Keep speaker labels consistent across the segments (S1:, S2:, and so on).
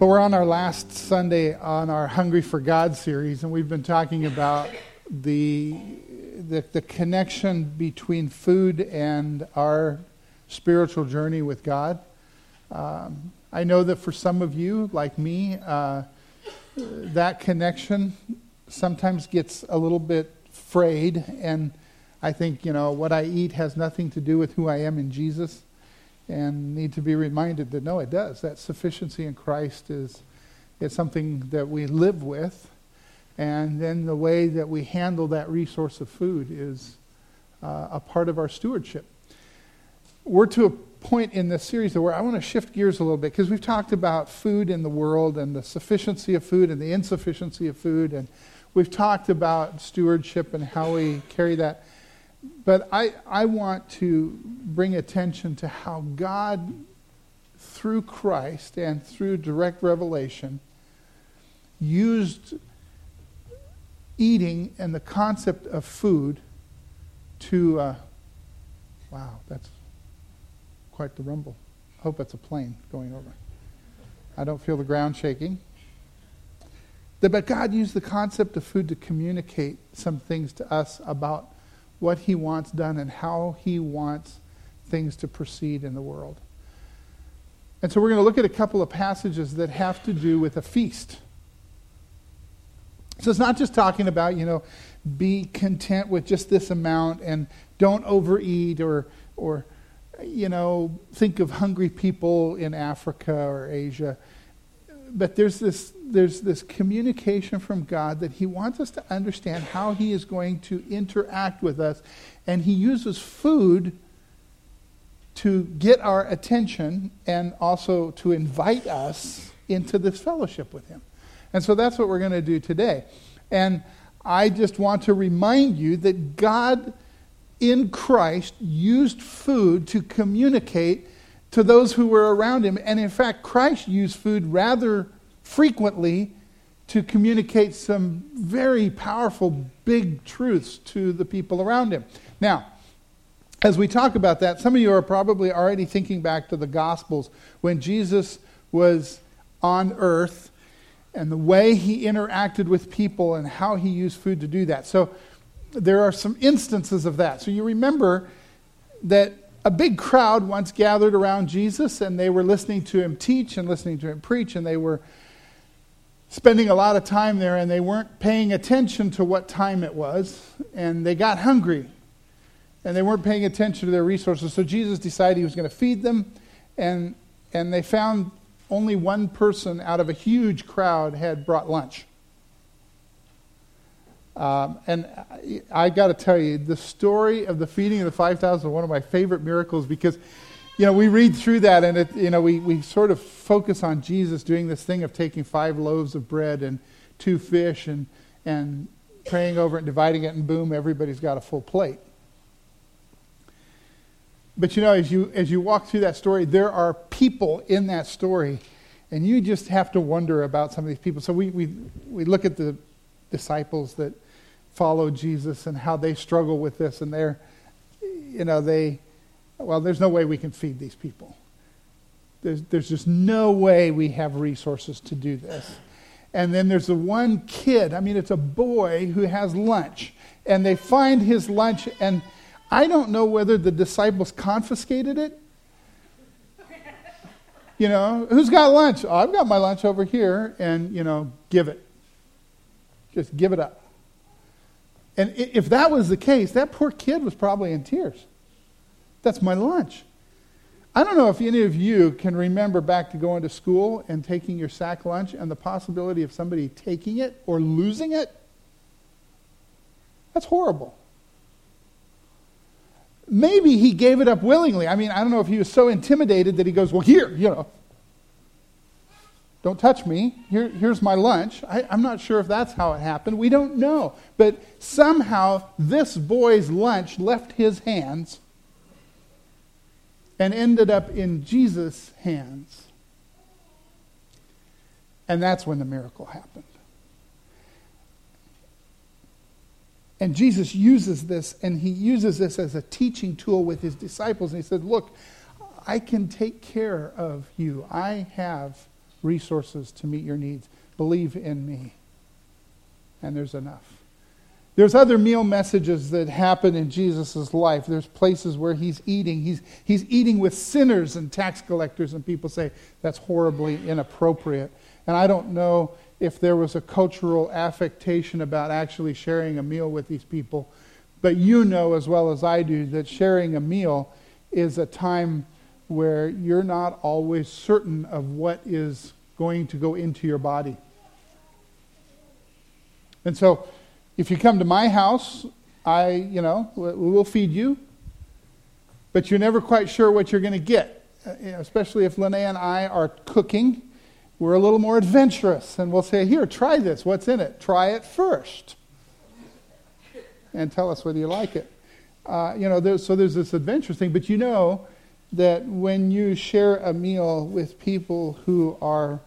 S1: But we're on our last Sunday on our Hungry for God series, and we've been talking about the, the, the connection between food and our spiritual journey with God. Um, I know that for some of you, like me, uh, that connection sometimes gets a little bit frayed, and I think, you know, what I eat has nothing to do with who I am in Jesus and need to be reminded that no, it does. That sufficiency in Christ is, is something that we live with. And then the way that we handle that resource of food is uh, a part of our stewardship. We're to a point in this series where I want to shift gears a little bit because we've talked about food in the world and the sufficiency of food and the insufficiency of food. And we've talked about stewardship and how we carry that but I, I want to bring attention to how God, through Christ and through direct revelation, used eating and the concept of food to. Uh, wow, that's quite the rumble. I hope it's a plane going over. I don't feel the ground shaking. But God used the concept of food to communicate some things to us about what he wants done and how he wants things to proceed in the world. And so we're going to look at a couple of passages that have to do with a feast. So it's not just talking about, you know, be content with just this amount and don't overeat or, or you know, think of hungry people in Africa or Asia. But there's this there's this communication from God that He wants us to understand how He is going to interact with us. And He uses food to get our attention and also to invite us into this fellowship with Him. And so that's what we're going to do today. And I just want to remind you that God in Christ used food to communicate to those who were around him. And in fact, Christ used food rather frequently to communicate some very powerful, big truths to the people around him. Now, as we talk about that, some of you are probably already thinking back to the Gospels when Jesus was on earth and the way he interacted with people and how he used food to do that. So there are some instances of that. So you remember that a big crowd once gathered around Jesus and they were listening to him teach and listening to him preach and they were spending a lot of time there and they weren't paying attention to what time it was and they got hungry and they weren't paying attention to their resources. So jesus decided he was going to feed them and and they found only one person out of a huge crowd had brought lunch um, and i, I got to tell you the story of the feeding of the 5000 is one of my favorite miracles because you know, we read through that and it, you know, we, we sort of focus on Jesus doing this thing of taking five loaves of bread and two fish and, and praying over it and dividing it, and boom, everybody's got a full plate. But you know, as you, as you walk through that story, there are people in that story, and you just have to wonder about some of these people. So we, we, we look at the disciples that follow Jesus and how they struggle with this, and they're, you know, they well, there's no way we can feed these people. There's, there's just no way we have resources to do this. And then there's the one kid, I mean, it's a boy who has lunch. And they find his lunch, and I don't know whether the disciples confiscated it. You know, who's got lunch? Oh, I've got my lunch over here, and, you know, give it. Just give it up. And if that was the case, that poor kid was probably in tears. That's my lunch. I don't know if any of you can remember back to going to school and taking your sack lunch and the possibility of somebody taking it or losing it. That's horrible. Maybe he gave it up willingly. I mean, I don't know if he was so intimidated that he goes, Well, here, you know, don't touch me. Here, here's my lunch. I, I'm not sure if that's how it happened. We don't know. But somehow this boy's lunch left his hands and ended up in Jesus' hands. And that's when the miracle happened. And Jesus uses this, and he uses this as a teaching tool with his disciples. And he said, Look, I can take care of you. I have resources to meet your needs. Believe in me. And there's enough. There's other meal messages that happen in Jesus' life. There's places where he's eating. He's, he's eating with sinners and tax collectors, and people say that's horribly inappropriate. And I don't know if there was a cultural affectation about actually sharing a meal with these people, but you know as well as I do that sharing a meal is a time where you're not always certain of what is going to go into your body. And so, if you come to my house, I, you know, we'll feed you, but you're never quite sure what you're going to get, uh, especially if Lene and I are cooking. We're a little more adventurous, and we'll say, Here, try this. What's in it? Try it first. And tell us whether you like it. Uh, you know, there's, so there's this adventure thing, but you know that when you share a meal with people who are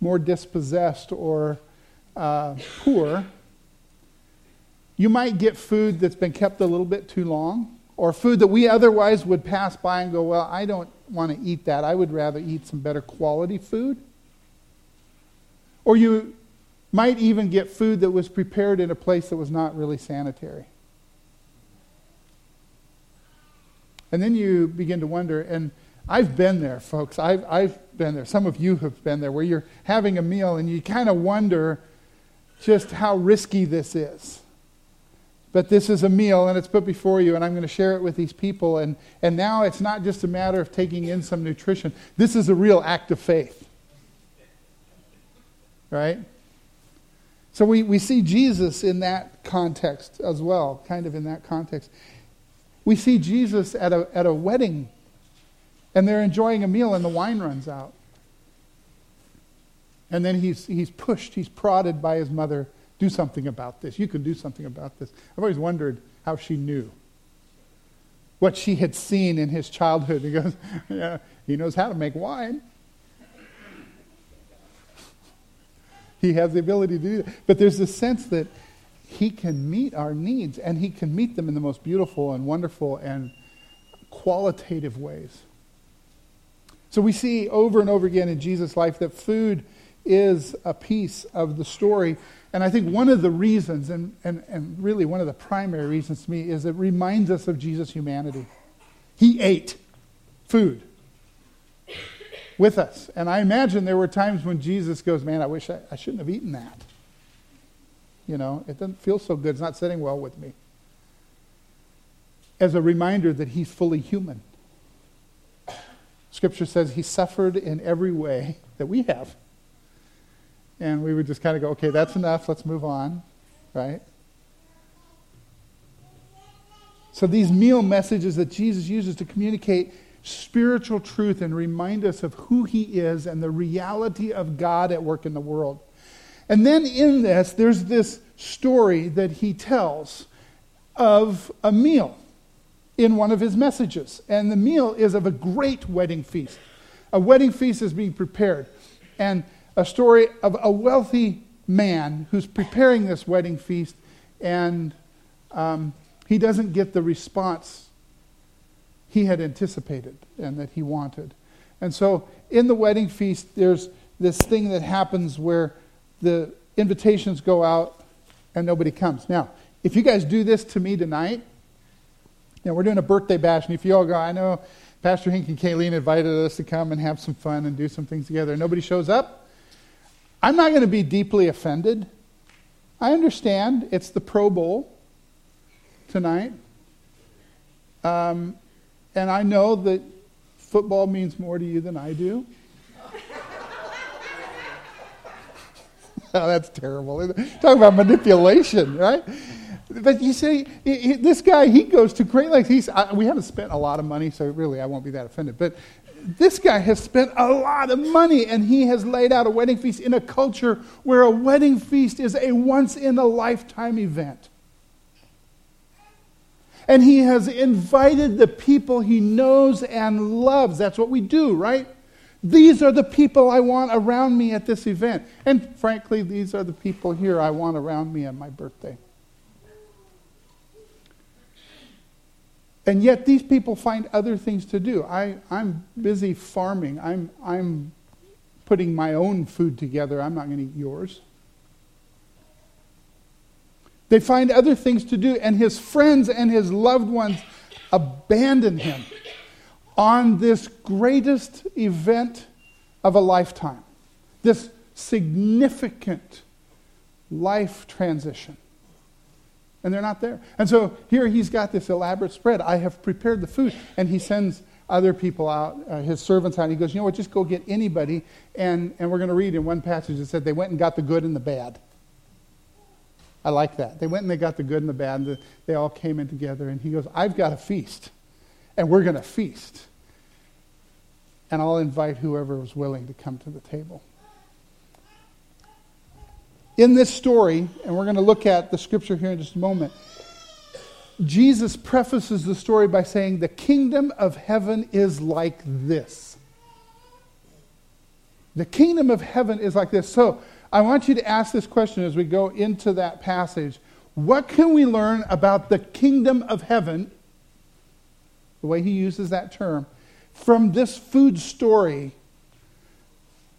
S1: more dispossessed or uh, poor, you might get food that's been kept a little bit too long, or food that we otherwise would pass by and go, Well, I don't want to eat that. I would rather eat some better quality food. Or you might even get food that was prepared in a place that was not really sanitary. And then you begin to wonder, and I've been there, folks. I've, I've been there. Some of you have been there, where you're having a meal and you kind of wonder just how risky this is. But this is a meal and it's put before you, and I'm going to share it with these people. And, and now it's not just a matter of taking in some nutrition, this is a real act of faith. Right? So we, we see Jesus in that context as well, kind of in that context. We see Jesus at a, at a wedding, and they're enjoying a meal, and the wine runs out. And then he's, he's pushed, he's prodded by his mother do something about this. You can do something about this. I've always wondered how she knew what she had seen in his childhood. He goes, Yeah, he knows how to make wine. he has the ability to do that. But there's this sense that he can meet our needs, and He can meet them in the most beautiful and wonderful and qualitative ways. So we see over and over again in Jesus' life that food is a piece of the story. And I think one of the reasons, and, and, and really one of the primary reasons to me, is it reminds us of Jesus' humanity. He ate food with us. And I imagine there were times when Jesus goes, Man, I wish I, I shouldn't have eaten that. You know, it doesn't feel so good. It's not sitting well with me. As a reminder that he's fully human. Scripture says he suffered in every way that we have. And we would just kind of go, okay, that's enough. Let's move on. Right? So these meal messages that Jesus uses to communicate spiritual truth and remind us of who he is and the reality of God at work in the world. And then in this, there's this story that he tells of a meal in one of his messages. And the meal is of a great wedding feast. A wedding feast is being prepared. And a story of a wealthy man who's preparing this wedding feast, and um, he doesn't get the response he had anticipated and that he wanted. And so in the wedding feast, there's this thing that happens where the invitations go out and nobody comes. Now, if you guys do this to me tonight, you know, we're doing a birthday bash, and if you all go, I know Pastor Hink and Kayleen invited us to come and have some fun and do some things together, and nobody shows up, I'm not going to be deeply offended. I understand it's the Pro Bowl tonight. Um, and I know that football means more to you than I do. oh, that's terrible. Talk about manipulation, right? But you see, this guy, he goes to great lengths. He's, we haven't spent a lot of money, so really I won't be that offended. But this guy has spent a lot of money and he has laid out a wedding feast in a culture where a wedding feast is a once in a lifetime event. And he has invited the people he knows and loves. That's what we do, right? These are the people I want around me at this event. And frankly, these are the people here I want around me on my birthday. And yet these people find other things to do. I, I'm busy farming. I'm, I'm putting my own food together. I'm not going to eat yours. They find other things to do, and his friends and his loved ones abandon him on this greatest event of a lifetime, this significant life transition. And they're not there. And so here he's got this elaborate spread. I have prepared the food, and he sends other people out, uh, his servants out. He goes, You know what? Just go get anybody. And, and we're going to read in one passage that said they went and got the good and the bad. I like that. They went and they got the good and the bad. And the, they all came in together. And he goes, I've got a feast, and we're going to feast. And I'll invite whoever was willing to come to the table. In this story, and we're going to look at the scripture here in just a moment, Jesus prefaces the story by saying, The kingdom of heaven is like this. The kingdom of heaven is like this. So I want you to ask this question as we go into that passage. What can we learn about the kingdom of heaven, the way he uses that term, from this food story?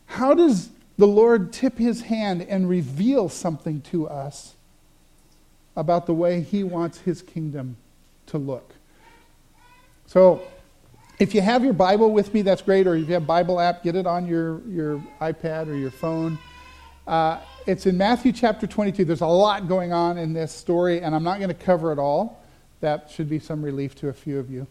S1: How does the Lord tip his hand and reveal something to us about the way he wants his kingdom to look. So, if you have your Bible with me, that's great. Or if you have Bible app, get it on your, your iPad or your phone. Uh, it's in Matthew chapter 22. There's a lot going on in this story, and I'm not going to cover it all. That should be some relief to a few of you.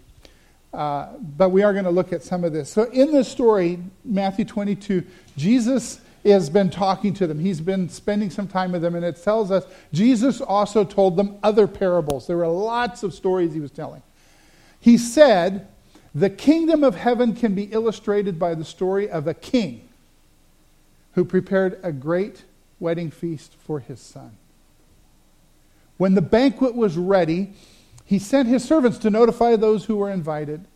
S1: Uh, but we are going to look at some of this. So, in this story, Matthew 22, Jesus has been talking to them. He's been spending some time with them, and it tells us Jesus also told them other parables. There were lots of stories he was telling. He said, The kingdom of heaven can be illustrated by the story of a king who prepared a great wedding feast for his son. When the banquet was ready, he sent his servants to notify those who were invited,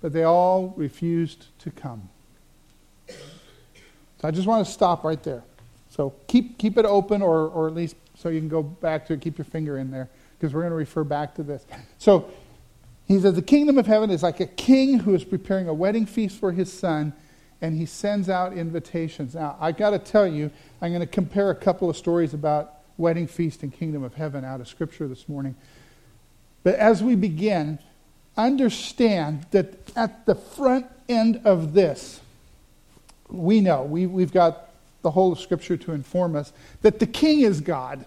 S1: but they all refused to come. So I just want to stop right there. So keep, keep it open, or, or at least so you can go back to it, keep your finger in there, because we're going to refer back to this. So he says, The kingdom of heaven is like a king who is preparing a wedding feast for his son, and he sends out invitations. Now, I've got to tell you, I'm going to compare a couple of stories about wedding feast and kingdom of heaven out of Scripture this morning. But as we begin, understand that at the front end of this, we know, we, we've got the whole of Scripture to inform us, that the king is God.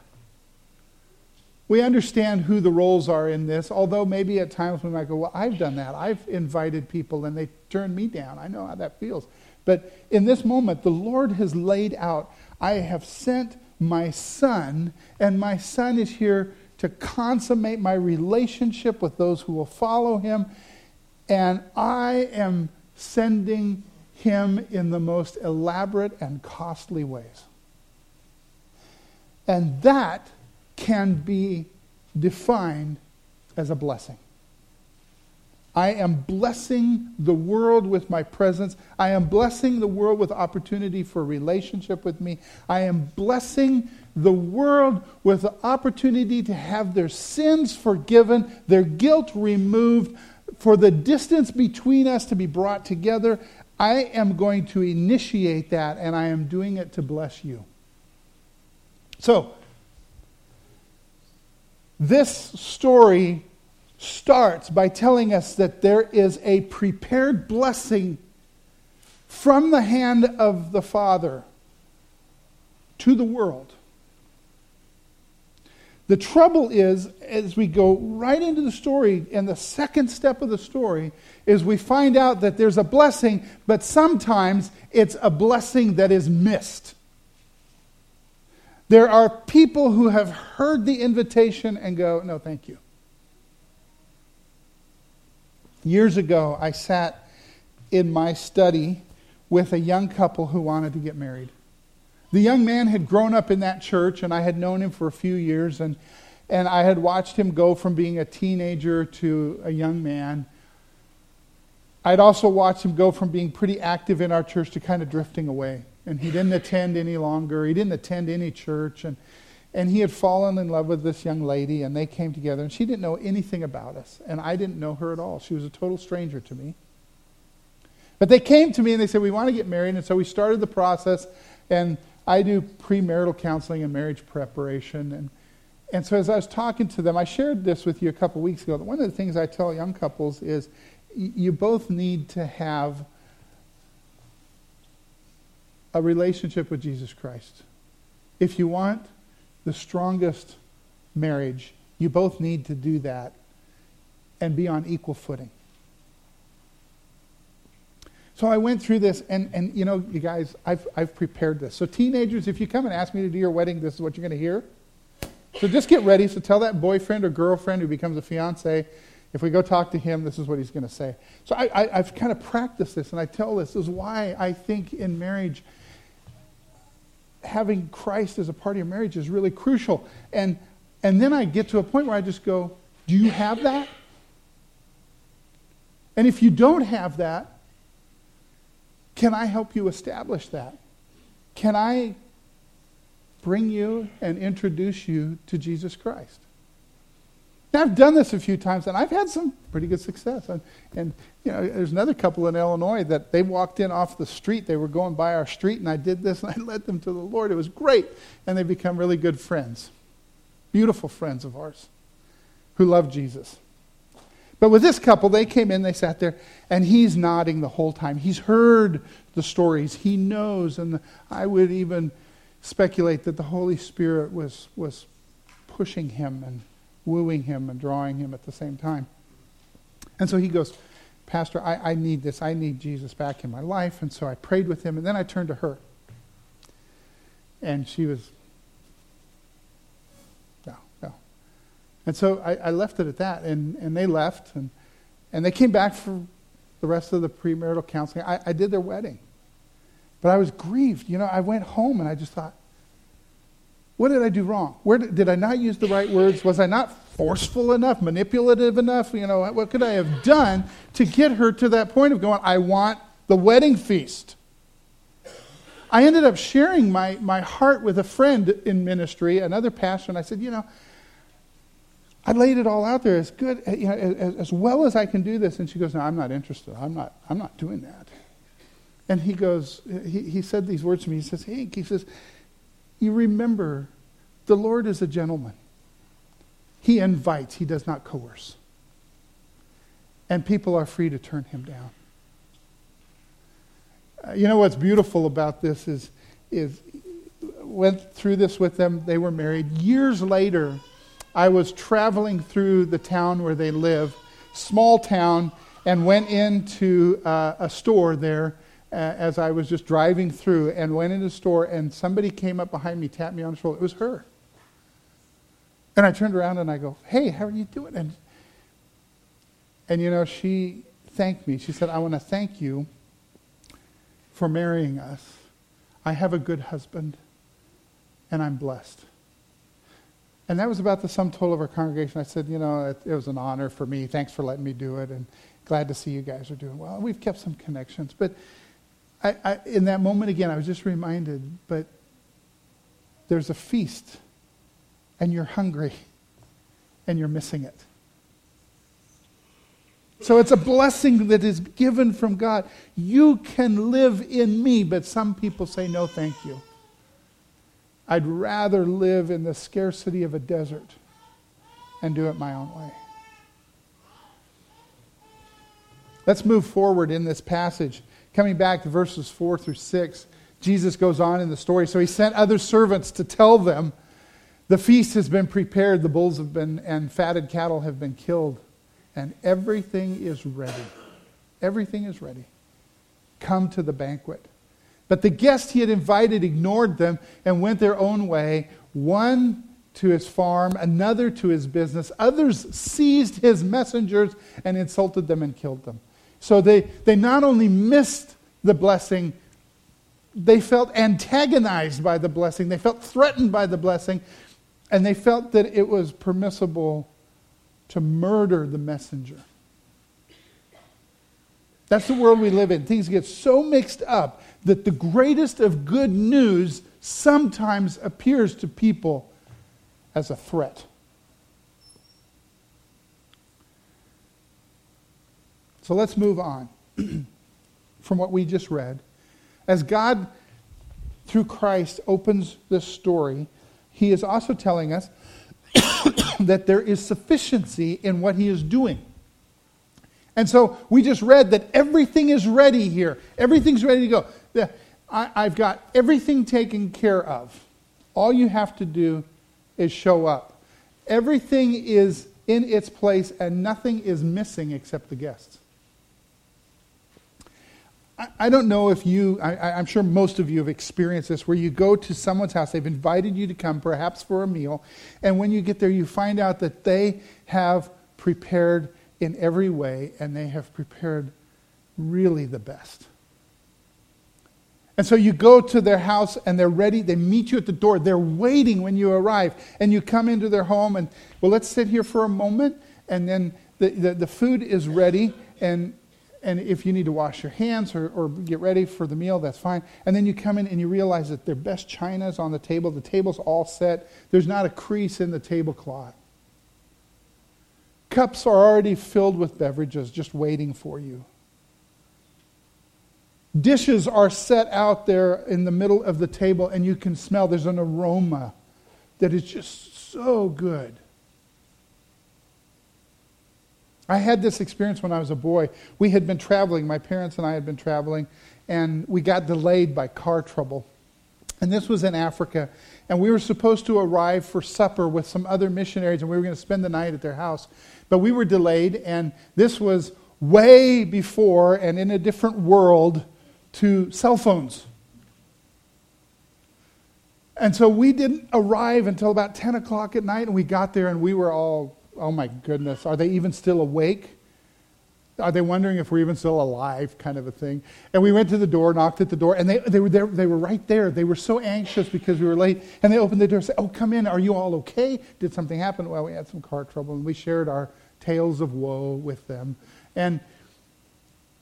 S1: We understand who the roles are in this, although maybe at times we might go, Well, I've done that. I've invited people and they turned me down. I know how that feels. But in this moment, the Lord has laid out, I have sent my son, and my son is here to consummate my relationship with those who will follow him. And I am sending him in the most elaborate and costly ways. And that can be defined as a blessing. I am blessing the world with my presence. I am blessing the world with opportunity for relationship with me. I am blessing the world with the opportunity to have their sins forgiven, their guilt removed, for the distance between us to be brought together, I am going to initiate that, and I am doing it to bless you. So, this story starts by telling us that there is a prepared blessing from the hand of the Father to the world. The trouble is, as we go right into the story, and the second step of the story is we find out that there's a blessing, but sometimes it's a blessing that is missed. There are people who have heard the invitation and go, no, thank you. Years ago, I sat in my study with a young couple who wanted to get married. The young man had grown up in that church, and I had known him for a few years, and, and I had watched him go from being a teenager to a young man. I'd also watched him go from being pretty active in our church to kind of drifting away. And he didn't attend any longer, he didn't attend any church. And, and he had fallen in love with this young lady, and they came together, and she didn't know anything about us, and I didn't know her at all. She was a total stranger to me. But they came to me and they said, We want to get married. And so we started the process. And I do premarital counseling and marriage preparation. And, and so as I was talking to them, I shared this with you a couple weeks ago. One of the things I tell young couples is you both need to have a relationship with Jesus Christ. If you want the strongest marriage, you both need to do that and be on equal footing. So I went through this, and, and you know, you guys, I've, I've prepared this. So, teenagers, if you come and ask me to do your wedding, this is what you're going to hear. So just get ready. So tell that boyfriend or girlfriend who becomes a fiance, if we go talk to him, this is what he's going to say. So I, I, have kind of practiced this, and I tell this, this is why I think in marriage, having Christ as a part of your marriage is really crucial. And, and then I get to a point where I just go, Do you have that? And if you don't have that, can I help you establish that? Can I bring you and introduce you to Jesus Christ? Now, I've done this a few times, and I've had some pretty good success. And, and, you know, there's another couple in Illinois that they walked in off the street. They were going by our street, and I did this, and I led them to the Lord. It was great, and they become really good friends, beautiful friends of ours who love Jesus. But with this couple, they came in, they sat there, and he's nodding the whole time. He's heard the stories, he knows, and I would even speculate that the Holy Spirit was, was pushing him and wooing him and drawing him at the same time. And so he goes, Pastor, I, I need this. I need Jesus back in my life. And so I prayed with him, and then I turned to her. And she was no, no. And so I, I, left it at that, and, and they left, and, and they came back for the rest of the premarital counseling. I, I did their wedding. But I was grieved. You know, I went home and I just thought, what did I do wrong? Where did, did I not use the right words? Was I not forceful enough, manipulative enough? You know, what could I have done to get her to that point of going, I want the wedding feast? I ended up sharing my, my heart with a friend in ministry, another pastor, and I said, you know, I laid it all out there as good, you know, as, as well as I can do this. And she goes, No, I'm not interested. I'm not, I'm not doing that. And he goes, he, he said these words to me. He says, Hey, he says, You remember, the Lord is a gentleman. He invites, he does not coerce. And people are free to turn him down. Uh, you know what's beautiful about this is, is went through this with them. They were married. Years later, I was traveling through the town where they live, small town, and went into uh, a store there Uh, as I was just driving through and went into the store, and somebody came up behind me, tapped me on the shoulder. It was her. And I turned around and I go, Hey, how are you doing? And, and you know, she thanked me. She said, I want to thank you for marrying us. I have a good husband, and I'm blessed. And that was about the sum total of our congregation. I said, you know, it, it, was an honor for me. Thanks for letting me do it, and glad to see you guys are doing well. We've kept some connections. But I, I, in that moment, again, I was just reminded, but there's a feast, and you're hungry, and you're missing it. So it's a blessing that is given from God. You can live in me, but some people say, no, thank you. I'd rather live in the scarcity of a desert and do it my own way. Let's move forward in this passage. Coming back to verses 4 through 6, Jesus goes on in the story. So he sent other servants to tell them the feast has been prepared, the bulls have been, and fatted cattle have been killed, and everything is ready. Everything is ready. Come to the banquet. But the guest he had invited ignored them and went their own way, one to his farm, another to his business. Others seized his messengers and insulted them and killed them. So they, they not only missed the blessing, they felt antagonized by the blessing, they felt threatened by the blessing, and they felt that it was permissible to murder the messenger. That's the world we live in. Things get so mixed up that the greatest of good news sometimes appears to people as a threat. So let's move on. from what we just read, as God, through Christ, opens this story, he is also telling us that there is sufficiency in what he is doing. And so we just read that everything is ready here. Everything's ready to go. I, I've got everything taken care of. All you have to do is show up. Everything is in its place and nothing is missing except the guests. I, don't know if you, I, am sure most of you have experienced this, where you go to someone's house, they've invited you to come, perhaps for a meal, and when you get there, you find out that they have prepared in every way, and they have prepared really the best. And so you go to their house and they're ready. They meet you at the door. They're waiting when you arrive. And you come into their home and, well, let's sit here for a moment. And then the, the, the food is ready. And, and if you need to wash your hands or, or get ready for the meal, that's fine. And then you come in and you realize that their best china is on the table. The table's all set. There's not a crease in the tablecloth. Cups are already filled with beverages just waiting for you. Dishes are set out there in the middle of the table, and you can smell there's an aroma that is just so good. I had this experience when I was a boy. We had been traveling, my parents and I had been traveling, and we got delayed by car trouble. And this was in Africa. And we were supposed to arrive for supper with some other missionaries, and we were going to spend the night at their house. But we were delayed, and this was way before and in a different world to cell phones. And so we didn't arrive until about 10 o'clock at night, and we got there and we were all, oh my goodness, are they even still awake? Are they wondering if we're even still alive, kind of a thing? And we went to the door, knocked at the door, and they, they, were there, they were right there. They were so anxious because we were late. And they opened the door and said, Oh, come in. Are you all okay? Did something happen? Well, we had some car trouble, and we shared our tales of woe with them. And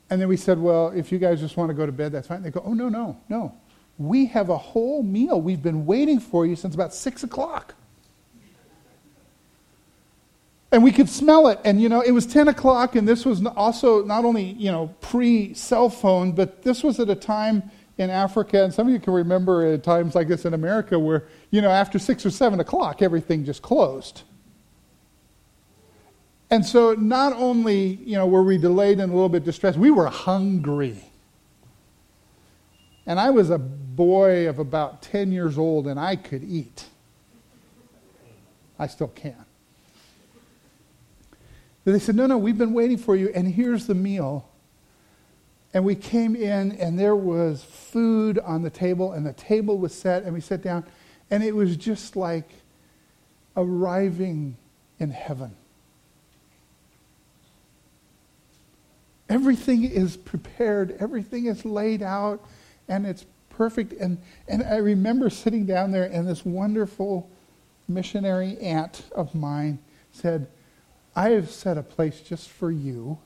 S1: and then we said, well, if you guys just want to go to bed, that's fine. They go, oh, no, no, no. We have a whole meal. We've been waiting for you since about 6 o'clock. And we could smell it. And, you know, it was 10 o'clock, and this was also not only, you know, pre cell phone, but this was at a time in Africa, and some of you can remember at times like this in America where, you know, after 6 or 7 o'clock, everything just closed. And so not only, you know, were we delayed and a little bit distressed, we were hungry. And I was a boy of about 10 years old and I could eat. I still can. They said, No, no, we've been waiting for you, and here's the meal. And we came in, and there was food on the table, and the table was set, and we sat down, and it was just like arriving in heaven. Everything is prepared, everything is laid out, and it's perfect. And, and I remember sitting down there, and this wonderful missionary aunt of mine said, I have set a place just for you.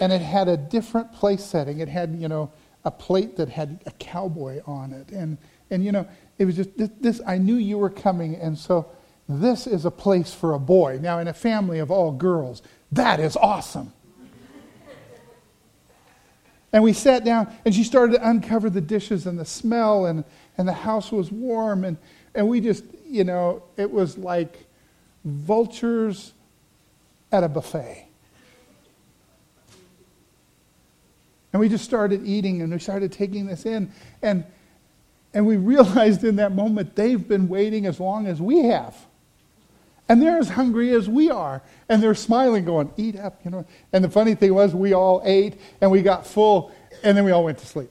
S1: And it had a different place setting. It had, you know, a plate that had a cowboy on it. And, and you know, it was just this, this I knew you were coming, and so this is a place for a boy. Now, in a family of all girls, that is awesome. And we sat down, and she started to uncover the dishes and the smell, and, and the house was warm. And, and we just, you know, it was like vultures at a buffet. And we just started eating and we started taking this in. And, and we realized in that moment they've been waiting as long as we have. And they're as hungry as we are. And they're smiling, going, eat up, you know. And the funny thing was, we all ate and we got full, and then we all went to sleep.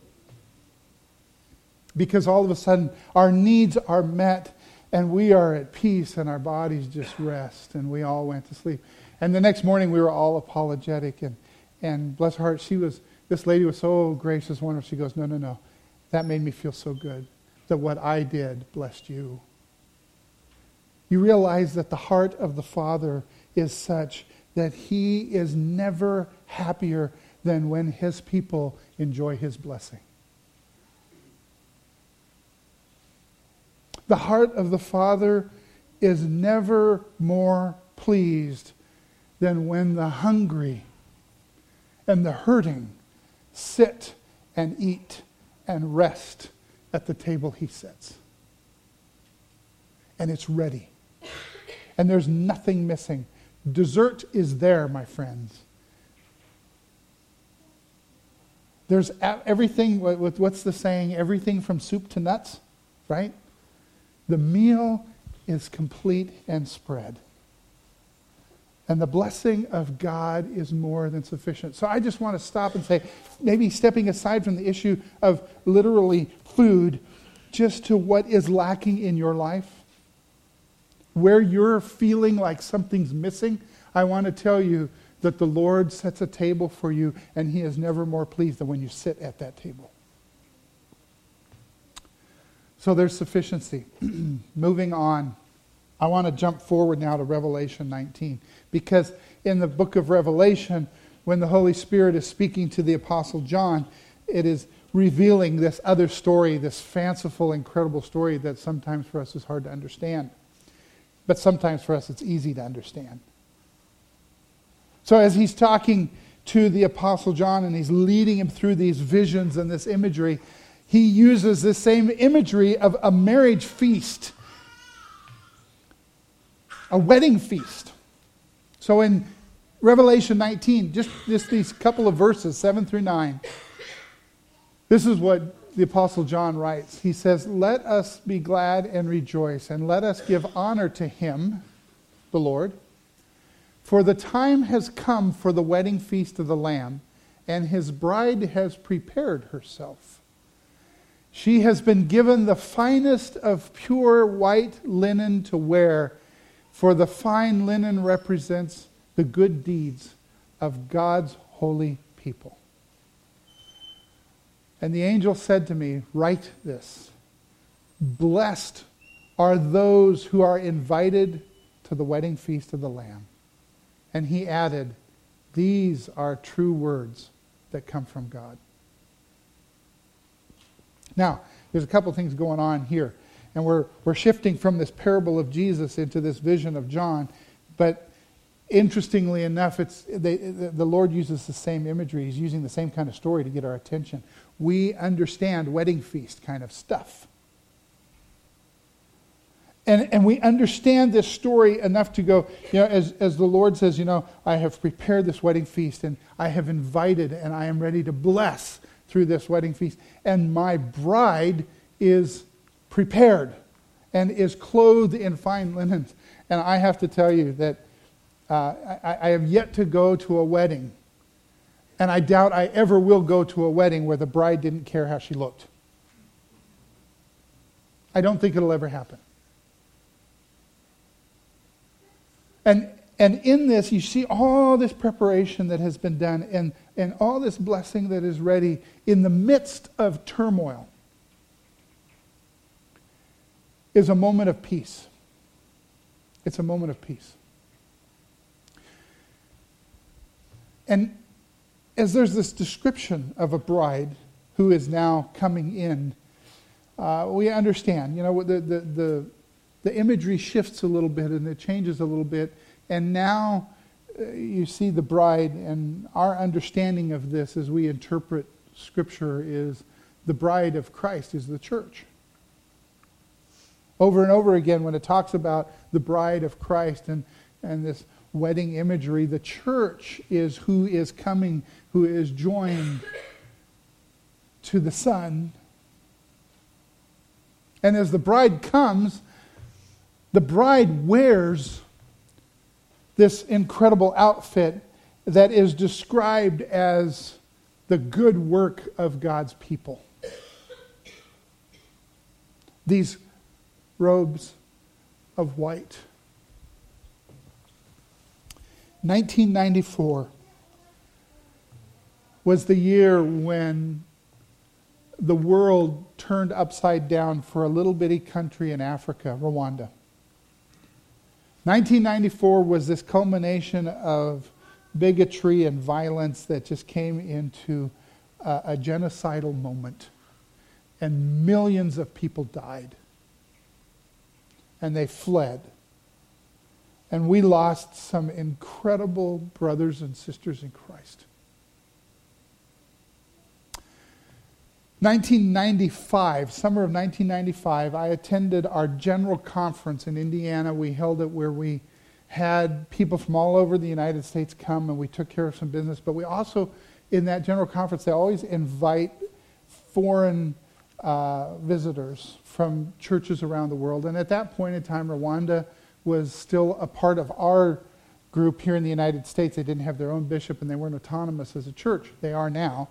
S1: Because all of a sudden, our needs are met and we are at peace and our bodies just rest. And we all went to sleep. And the next morning, we were all apologetic. And, and bless her heart, she was, this lady was so gracious, wonderful. She goes, No, no, no. That made me feel so good that what I did blessed you. You realize that the heart of the Father is such that he is never happier than when his people enjoy his blessing. The heart of the Father is never more pleased than when the hungry and the hurting sit and eat and rest at the table he sets. And it's ready. And there's nothing missing. Dessert is there, my friends. There's everything, what's the saying? Everything from soup to nuts, right? The meal is complete and spread. And the blessing of God is more than sufficient. So I just want to stop and say, maybe stepping aside from the issue of literally food, just to what is lacking in your life, where you're feeling like something's missing, I want to tell you that the Lord sets a table for you, and He is never more pleased than when you sit at that table. So there's sufficiency. Moving on. I want to jump forward now to Revelation 19. Because in the book of Revelation, when the Holy Spirit is speaking to the Apostle John, it is revealing this other story, this fanciful, incredible story that sometimes for us is hard to understand. But sometimes for us it's easy to understand. So as he's talking to the Apostle John and he's leading him through these visions and this imagery, he uses the same imagery of a marriage feast, a wedding feast. So in Revelation 19, just, just these couple of verses, 7 through 9, this is what the Apostle John writes. He says, Let us be glad and rejoice, and let us give honor to him, the Lord. For the time has come for the wedding feast of the Lamb, and his bride has prepared herself. She has been given the finest of pure white linen to wear, for the fine linen represents the good deeds of God's holy people. And the angel said to me, Write this Blessed are those who are invited to the wedding feast of the Lamb. And he added, These are true words that come from God. Now, there's a couple things going on here. And we're, we're shifting from this parable of Jesus into this vision of John. But interestingly enough, it's, they, the Lord uses the same imagery. He's using the same kind of story to get our attention. We understand wedding feast kind of stuff. And, and we understand this story enough to go, you know, as, as the Lord says, you know, I have prepared this wedding feast and I have invited and I am ready to bless through this wedding feast. And my bride is prepared and is clothed in fine linens. And I have to tell you that uh, I, I have yet to go to a wedding, and I doubt I ever will go to a wedding where the bride didn't care how she looked. I don't think it'll ever happen. And and in this, you see all this preparation that has been done and, and all this blessing that is ready in the midst of turmoil is a moment of peace. It's a moment of peace. And as there's this description of a bride who is now coming in, uh, we understand, you know, the, the, the, the imagery shifts a little bit and it changes a little bit and now uh, you see the bride, and our understanding of this as we interpret Scripture is the bride of Christ is the church. Over and over again, when it talks about the bride of Christ and, and this wedding imagery, the church is who is coming, who is joined to the Son. And as the bride comes, the bride wears this incredible outfit that is described as the good work of God's people. These robes of white. 1994 was the year when the world turned upside down for a little bitty country in Africa, Rwanda. 1994 was this culmination of bigotry and violence that just came into a, a genocidal moment. And millions of people died. And they fled. And we lost some incredible brothers and sisters in Christ. 1995, summer of 1995, I attended our general conference in Indiana. We held it where we had people from all over the United States come and we took care of some business. But we also, in that general conference, they always invite foreign uh, visitors from churches around the world. And at that point in time, Rwanda was still a part of our group here in the United States. They didn't have their own bishop and they weren't autonomous as a church. They are now.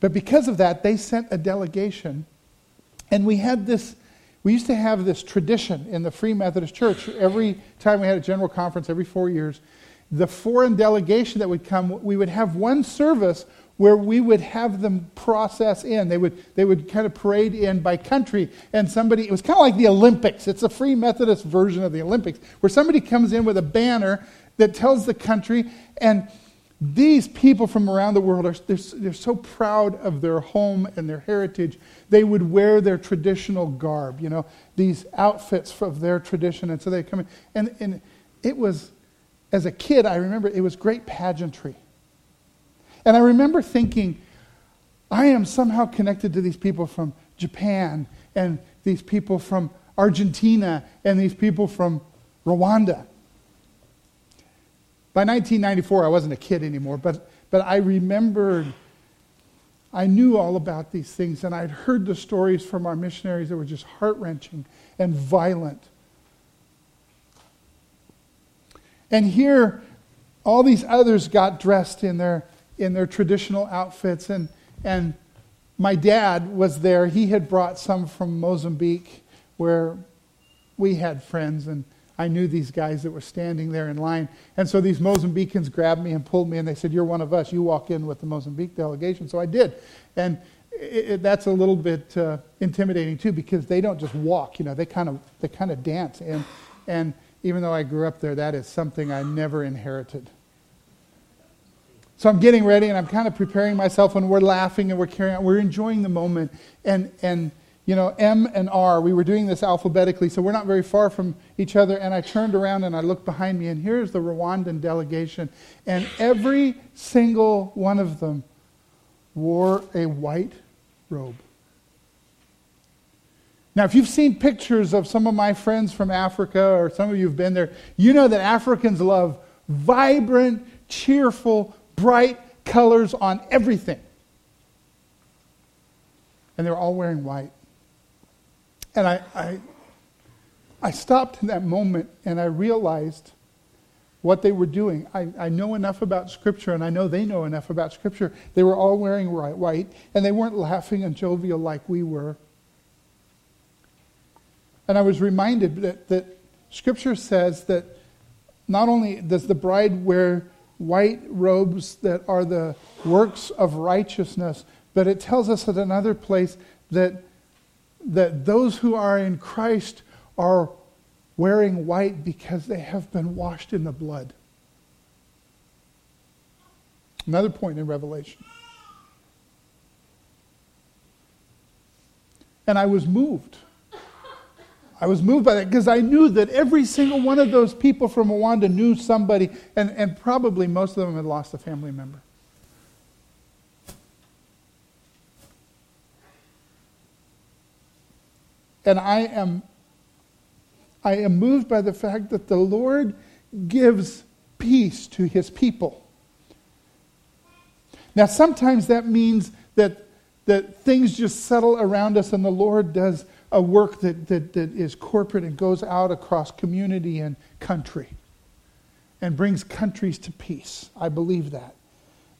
S1: But because of that, they sent a delegation. And we had this, we used to have this tradition in the Free Methodist Church. Every time we had a general conference, every four years, the foreign delegation that would come, we would have one service where we would have them process in. They would, they would kind of parade in by country, and somebody, it was kind of like the Olympics. It's a Free Methodist version of the Olympics, where somebody comes in with a banner that tells the country, and these people from around the world are they're, they're so proud of their home and their heritage. They would wear their traditional garb, you know, these outfits of their tradition, and so they come in. And, and it was, as a kid, I remember it was great pageantry and I remember thinking, I am somehow connected to these people from Japan and these people from Argentina and these people from Rwanda. By 1994, I wasn't a kid anymore, but, but I remembered, I knew all about these things, and I'd heard the stories from our missionaries that were just heart wrenching and violent. And here, all these others got dressed in their in their traditional outfits. And, and my dad was there. He had brought some from Mozambique where we had friends, and I knew these guys that were standing there in line. And so these Mozambicans grabbed me and pulled me, and they said, You're one of us. You walk in with the Mozambique delegation. So I did. And it, it, that's a little bit uh, intimidating, too, because they don't just walk, you know, they kind of, they kind of dance. And, and even though I grew up there, that is something I never inherited. So I'm getting ready and I'm kind of preparing myself and we're laughing and we're carrying on. We're enjoying the moment. And, and, you know, M and R, we were doing this alphabetically, so we're not very far from each other. And I turned around and I looked behind me, and here's the Rwandan delegation. And every single one of them wore a white robe. Now, if you've seen pictures of some of my friends from Africa, or some of you have been there, you know that Africans love vibrant, cheerful, bright colors on everything. And they're all wearing white. And I, I, I stopped in that moment and I realized what they were doing. I, I know enough about Scripture, and I know they know enough about Scripture. They were all wearing white, and they weren't laughing and jovial like we were. And I was reminded that, that Scripture says that not only does the bride wear white robes that are the works of righteousness. But it tells us at another place that, that those who are in Christ are wearing white because they have been washed in the blood. Another point in Revelation. And I was moved. I was moved by that because I knew that every single one of those people from Rwanda knew somebody, and, and probably most of them had lost a family member. And I am, I am moved by the fact that the Lord gives peace to his people. Now, sometimes that means that, that things just settle around us and the Lord does a work that, that, that is corporate and goes out across community and country and brings countries to peace. I believe that.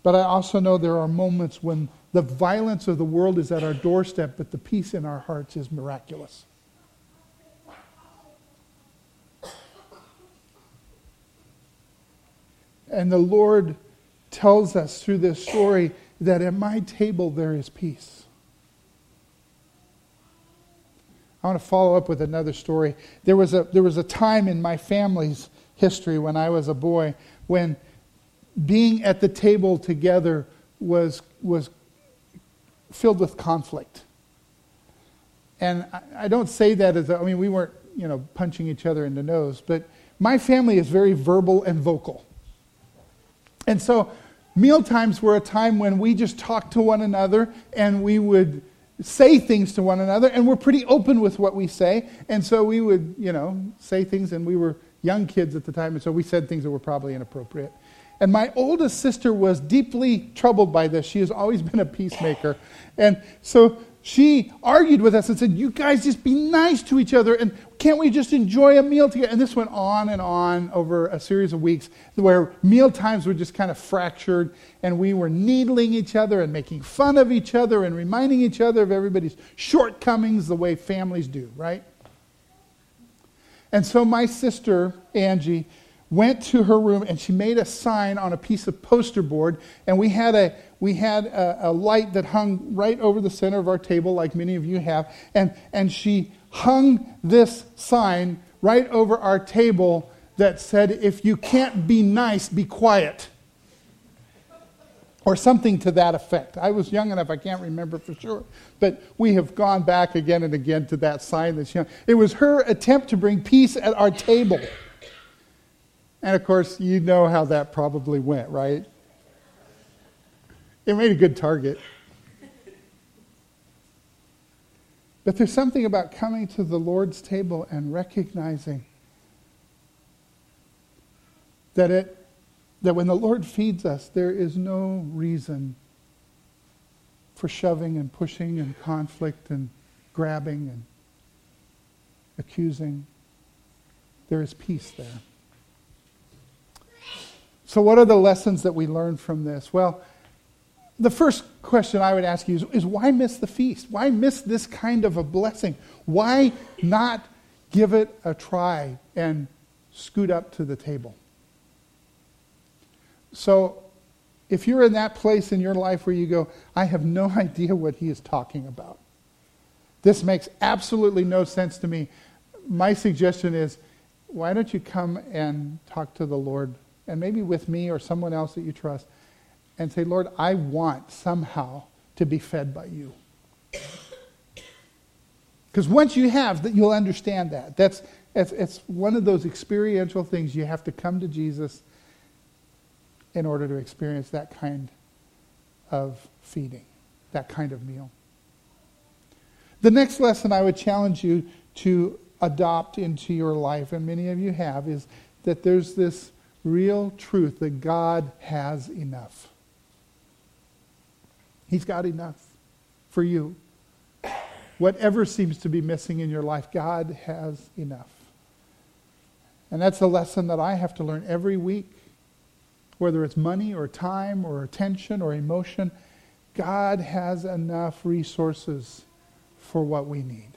S1: But I also know there are moments when the violence of the world is at our doorstep, but the peace in our hearts is miraculous. And the Lord tells us through this story that at my table there is peace. I want to follow up with another story. There was a, there was a time in my family's history when I was a boy when being at the table together was, was filled with conflict. And I, I don't say that as, a, I mean, we weren't, you know, punching each other in the nose, but my family is very verbal and vocal. And so Meal times were a time when we just talked to one another and we would say things to one another, and we're pretty open with what we say. And so we would, you know, say things, and we were young kids at the time, and so we said things that were probably inappropriate. And my oldest sister was deeply troubled by this. She has always been a peacemaker. And so she argued with us and said, You guys just be nice to each other and can't we just enjoy a meal together? And this went on and on over a series of weeks where meal times were just kind of fractured and we were needling each other and making fun of each other and reminding each other of everybody's shortcomings the way families do, right? And so my sister, Angie, went to her room and she made a sign on a piece of poster board and we had a we had a, a, light that hung right over the center of our table like many of you have and and she hung this sign right over our table that said if you can't be nice be quiet or something to that effect. I was young enough, I can't remember for sure. But we have gone back again and again to that sign that's young. It was her attempt to bring peace at our table. And of course, you know how that probably went, right? It made a good target. But there's something about coming to the Lord's table and recognizing that, it, that when the Lord feeds us, there is no reason for shoving and pushing and conflict and grabbing and accusing. There is peace there. So, what are the lessons that we learn from this? Well, the first question I would ask you is, is, why miss the feast? Why miss this kind of a blessing? Why not give it a try and scoot up to the table? So, if you're in that place in your life where you go, I have no idea what he is talking about, this makes absolutely no sense to me, my suggestion is, why don't you come and talk to the Lord and maybe with me or someone else that you trust, and say, Lord, I want somehow to be fed by you. Because once you have that, you'll understand that. That's it's, it's one of those experiential things. You have to come to Jesus in order to experience that kind of feeding, that kind of meal. The next lesson I would challenge you to adopt into your life, and many of you have, is that there's this real truth that God has enough. He's got enough for you. Whatever seems to be missing in your life, God has enough. And that's a lesson that I have to learn every week, whether it's money or time or attention or emotion. God has enough resources for what we need.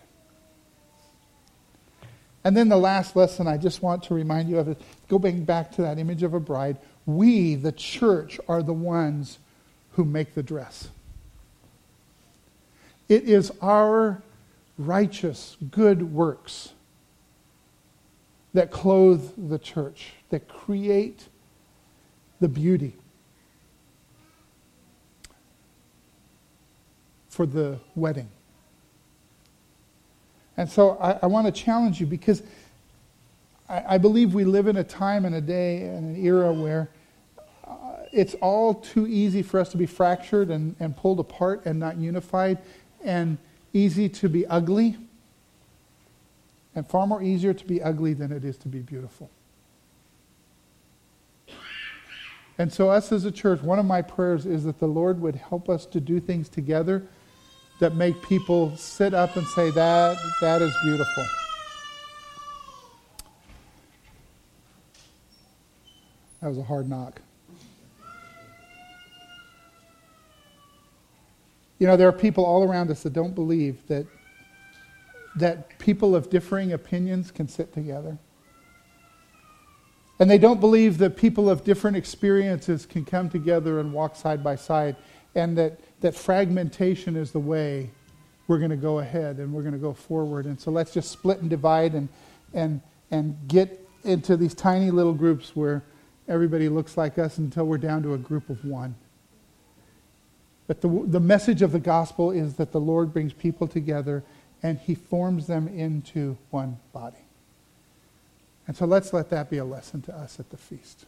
S1: And then the last lesson I just want to remind you of is going back to that image of a bride. We, the church, are the ones who make the dress. It is our righteous, good works that clothe the church, that create the beauty for the wedding. And so I, I want to challenge you because I, I, believe we live in a time and a day and an era where uh, it's all too easy for us to be fractured and, and pulled apart and not unified and easy to be ugly and far more easier to be ugly than it is to be beautiful. And so, us as a church, one of my prayers is that the Lord would help us to do things together that make people sit up and say, that, that is beautiful. That was a hard knock. You know, there are people all around us that don't believe that, that people of differing opinions can sit together. And they don't believe that people of different experiences can come together and walk side by side. And that that fragmentation is the way we're going to go ahead and we're going to go forward. And so let's just split and divide and, and, and get into these tiny little groups where everybody looks like us until we're down to a group of one. But the, the message of the gospel is that the Lord brings people together and he forms them into one body. And so let's let that be a lesson to us at the feast.